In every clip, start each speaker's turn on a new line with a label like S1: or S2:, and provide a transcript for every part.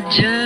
S1: Just.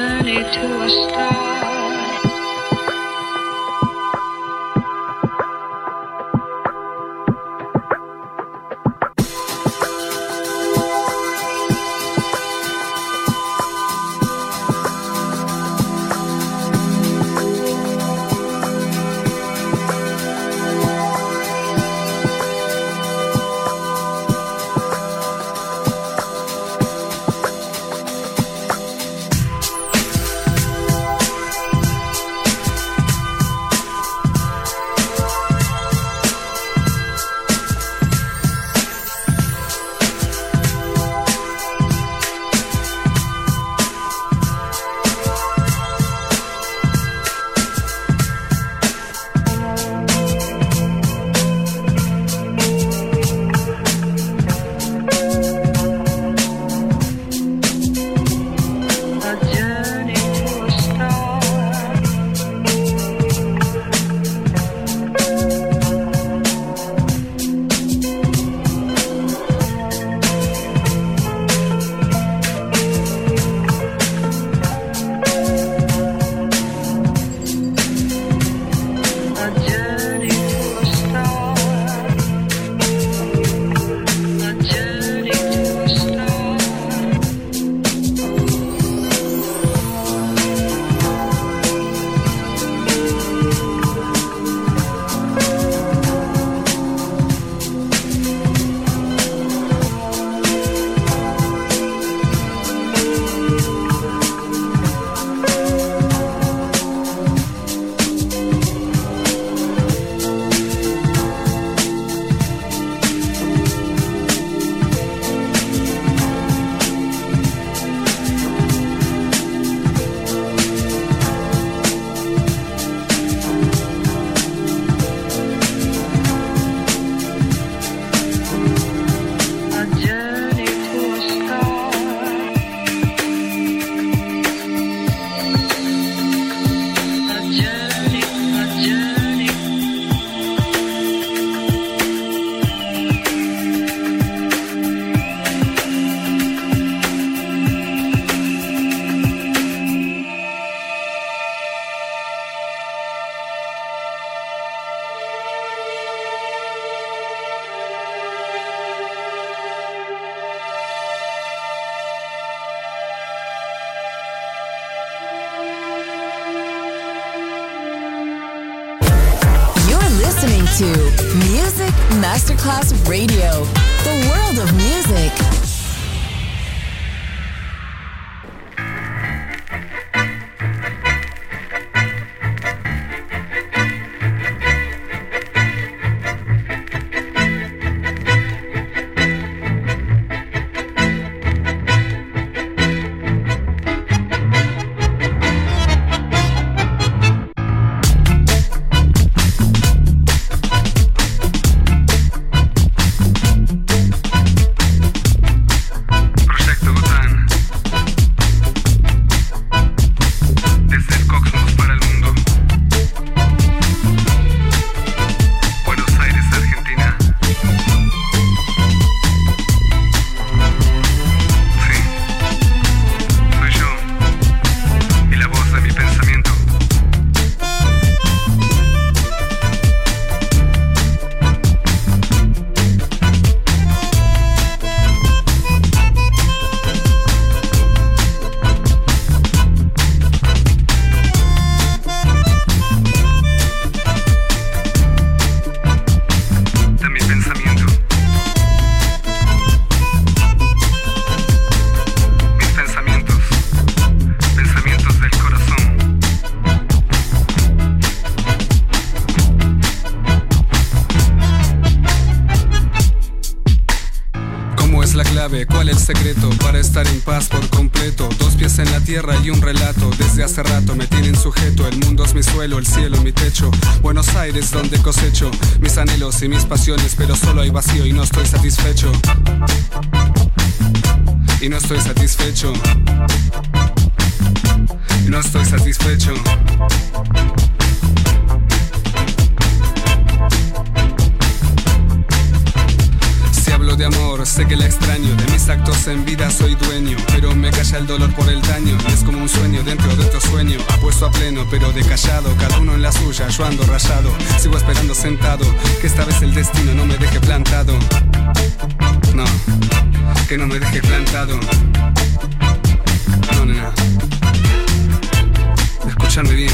S1: cuál es el secreto para estar en paz por completo.
S2: Dos pies en la tierra y un relato. Desde hace rato me tienen sujeto. El mundo es mi suelo, el cielo mi techo. Buenos Aires donde cosecho mis anhelos y mis pasiones, pero solo hay vacío y no estoy satisfecho. Y no estoy satisfecho. Y no estoy satisfecho. sé que la extraño. De mis actos en vida soy dueño Pero me calla el dolor por el daño. Es como un sueño dentro de otro sueño Apuesto a pleno pero de callado Cada uno en la suya, yo ando rayado. Sigo esperando sentado Que esta vez el destino no me deje plantado. No, que no me deje plantado. No, nena. Escúchame bien.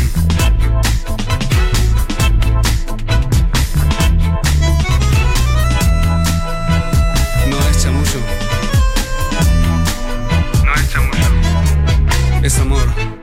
S2: Es amor.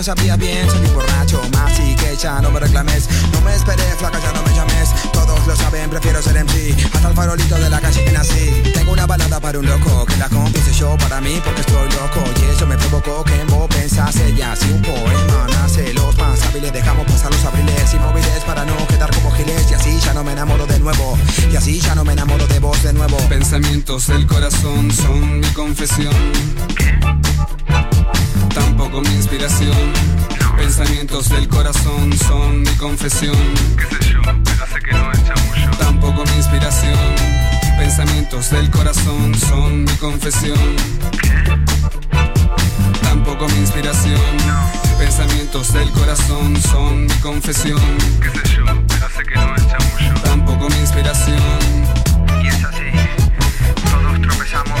S3: No sabías bien, soy un borracho. Más y que ya no me reclames. No me esperes, flaca, ya no me llames. Todos lo saben, prefiero ser MC. Hasta el farolito de la calle que nací. Tengo una balada para un loco. Que la compice yo para mí porque estoy loco. Y eso me provocó que en vos pensase ya. Si un poema nace, los más hábiles dejamos pasar los abriles inmóviles para no quedar como giles. Y así ya no me enamoro de nuevo. Y así ya no me enamoro de vos de nuevo.
S2: Pensamientos del corazón son mi confesión. Tampoco mi inspiración. Pensamientos del corazón son mi confesión. ¿Qué sé yo? Pero sé que no es chamullo. Tampoco mi inspiración. Pensamientos del corazón son mi confesión. Tampoco mi inspiración. Pensamientos del corazón son mi confesión. ¿Qué sé yo? Pero sé que no es chamullo. Tampoco mi inspiración.
S4: Y es así, todos tropezamos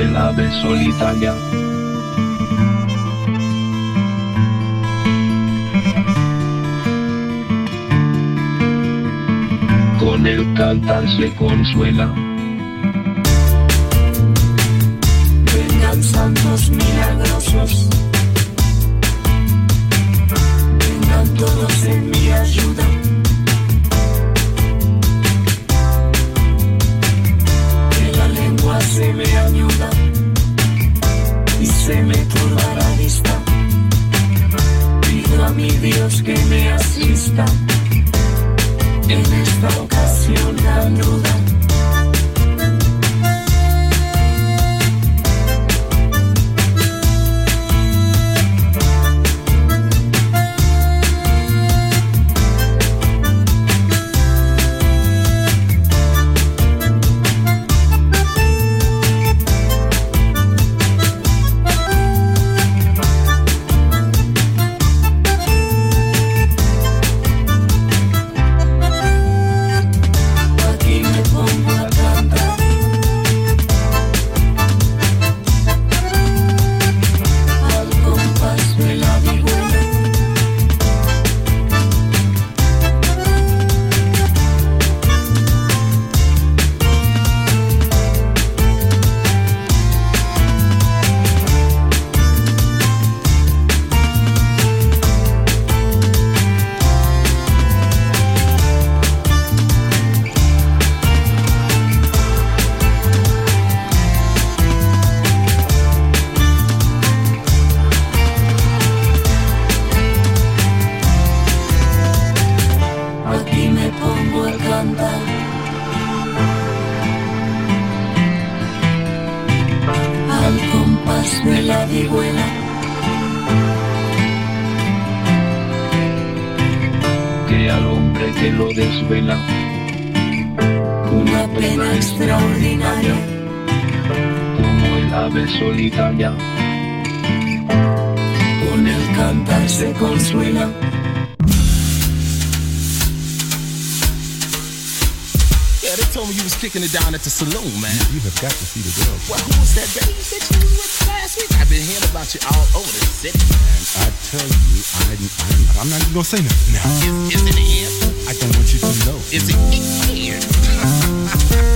S5: el ave solitaria. Con el cantar se consuela. Vengan santos milagrosos. vela, una pena extraordinaria, como el ave solitaria, con el cantar se consuela. Yeah,
S6: they told me you was kicking it down at the saloon, man.
S7: You, you have got to see the girl.
S6: Well, who was that baby you with last week? I've been hearing about you all over the city.
S7: Man, I tell you, I, I, I'm not even gonna say nothing now.
S6: Is, is it the end?
S7: I don't want you to know.
S6: Is it here?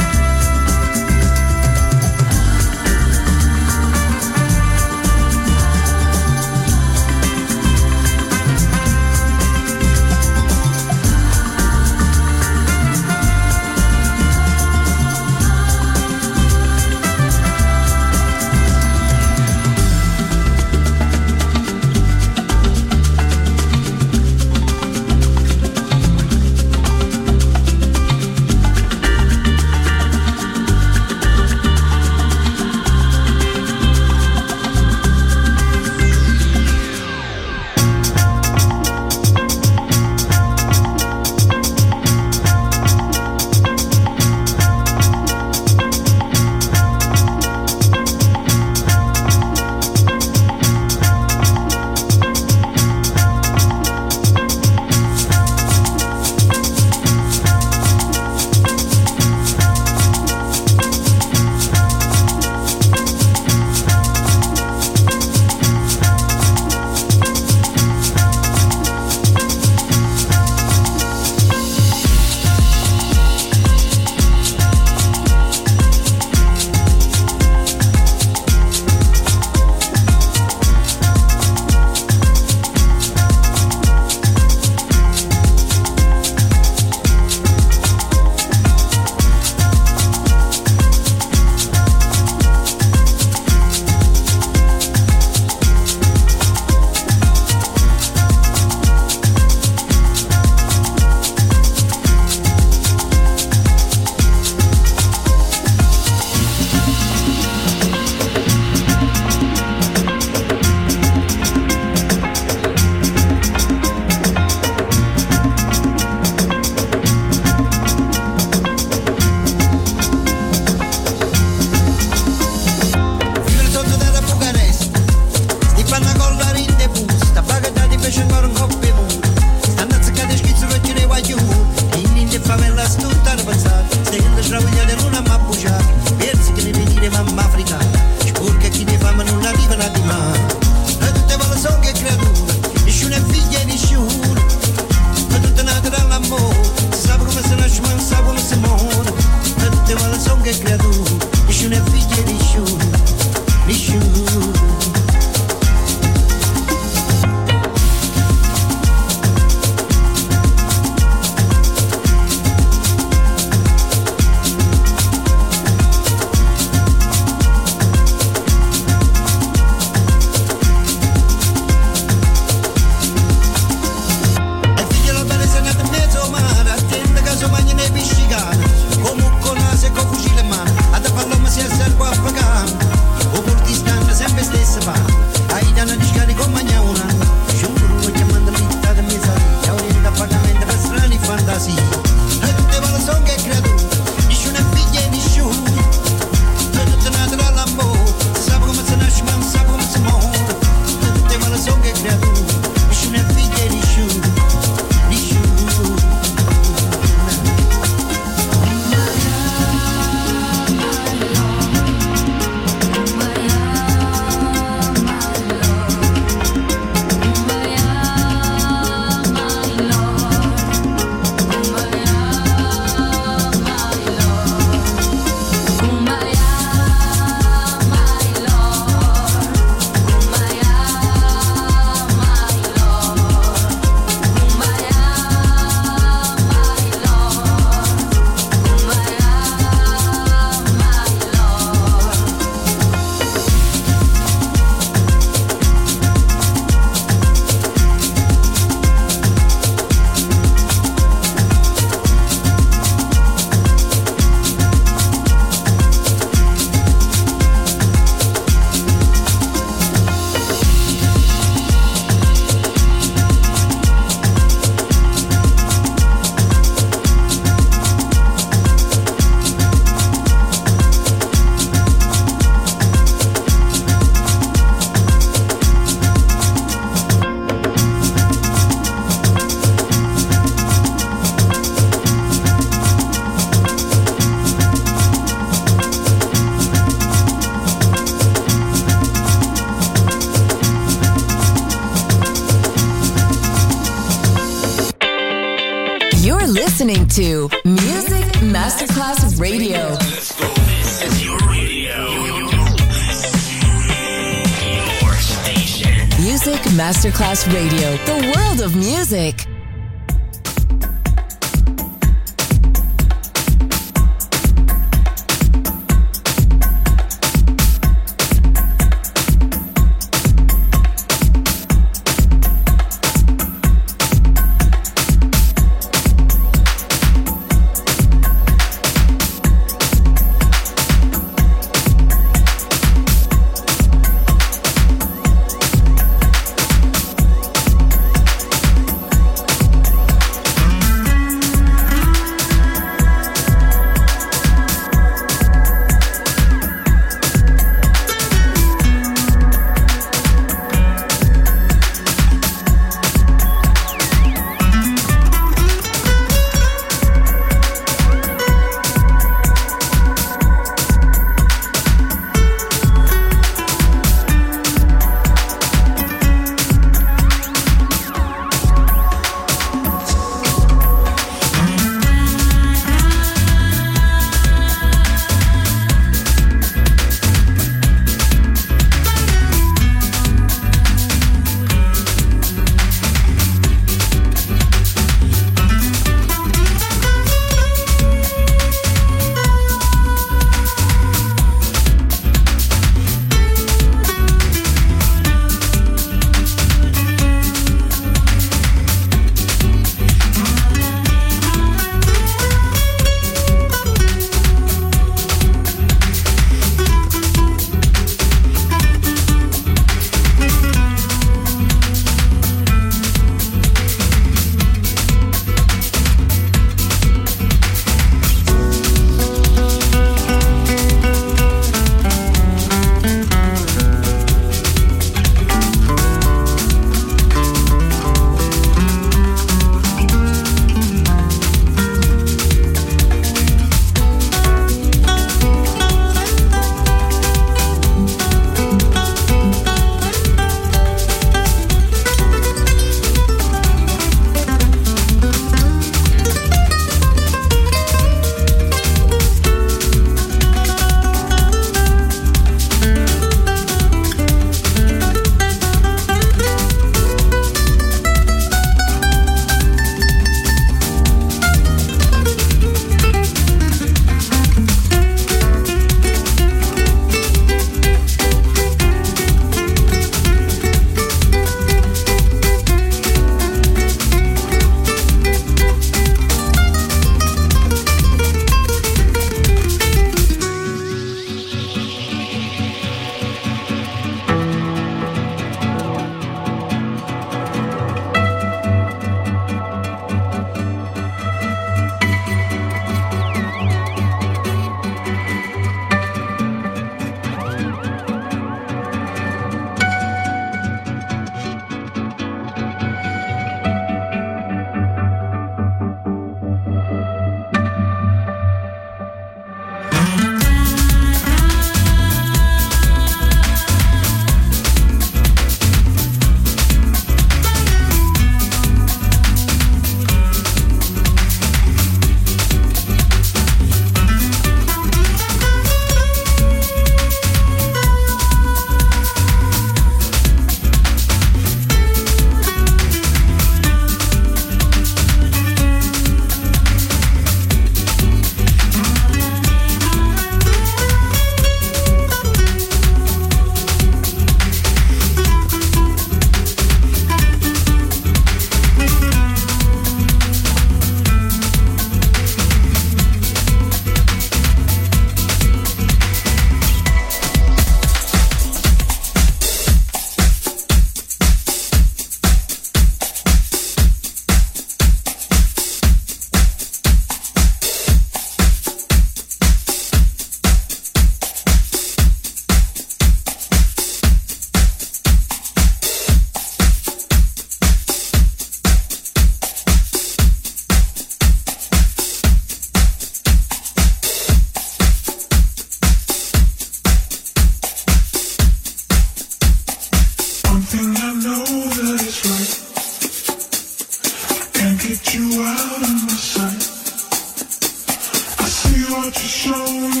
S8: Show me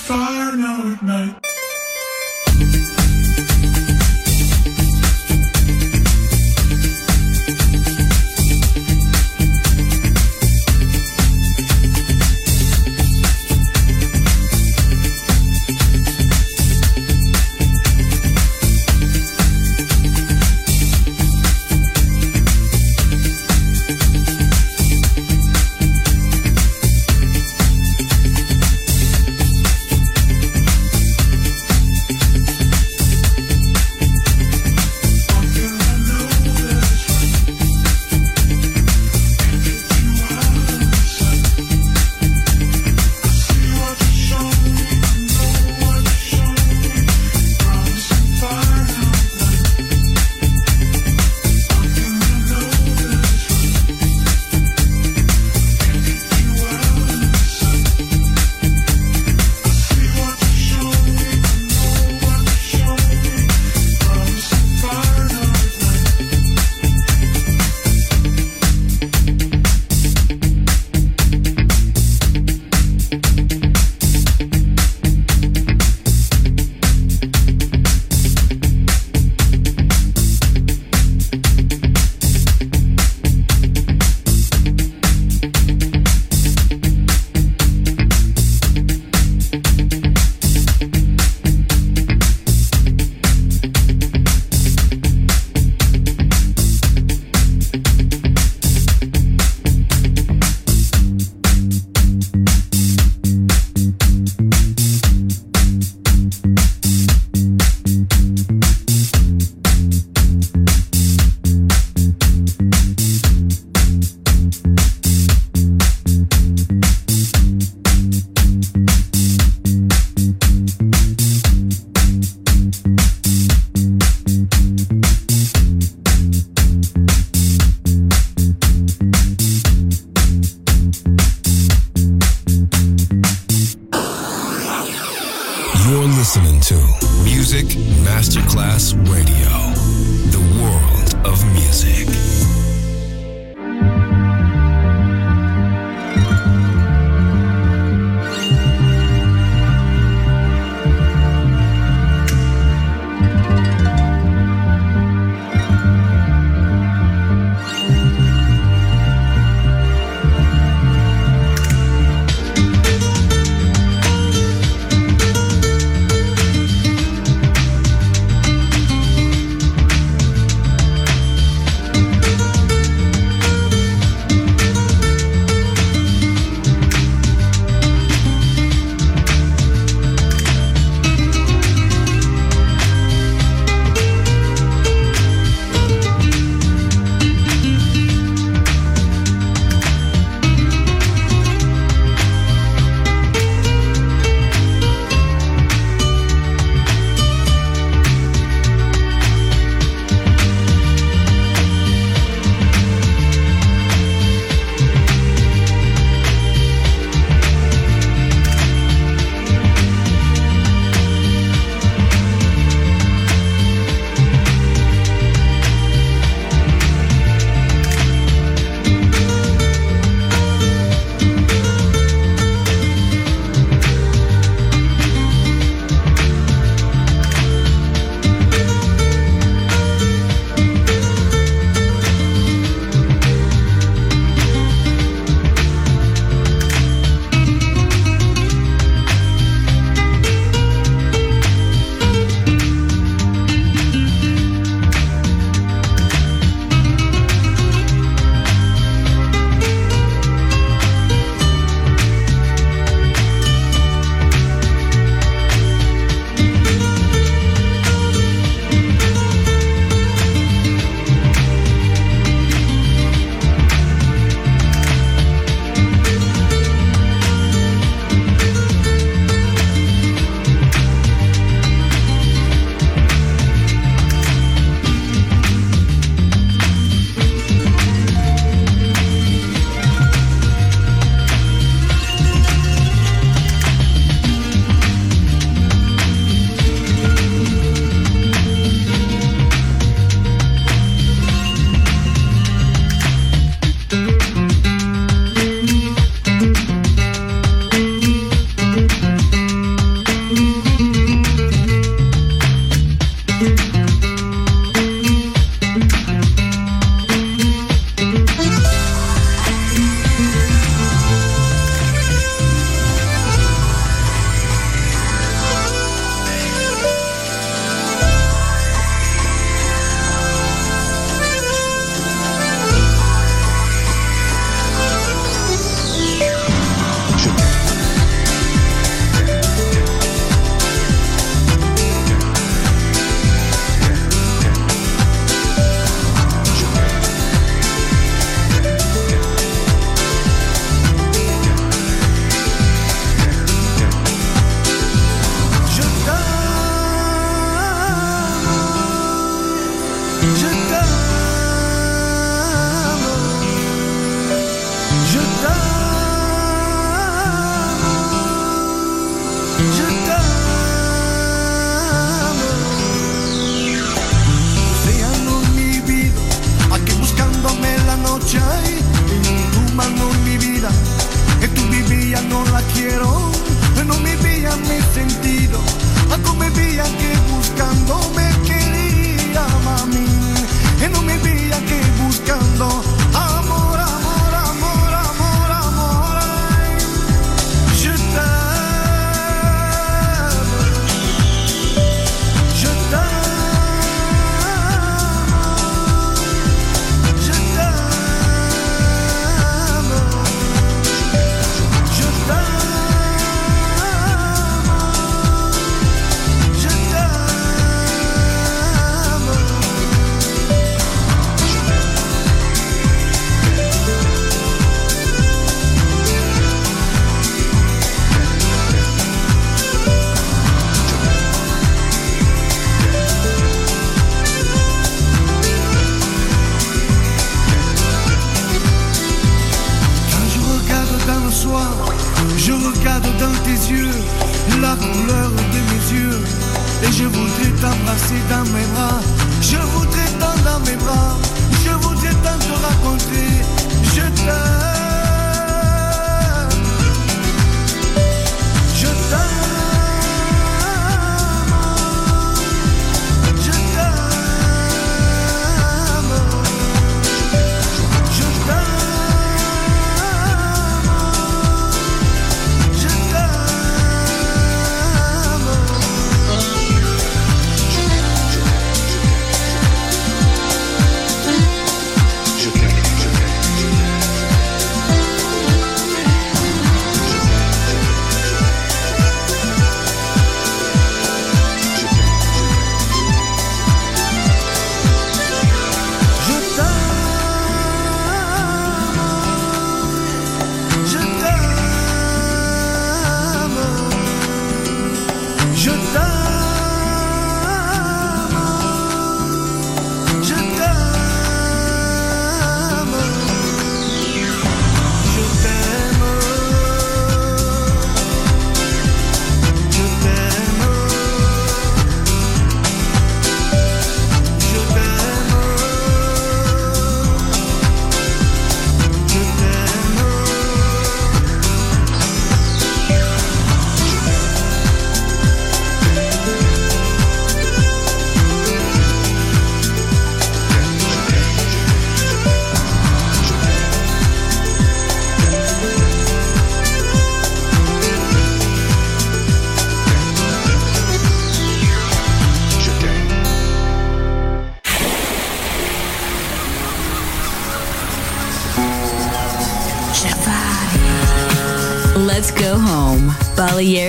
S9: fire
S10: now at night.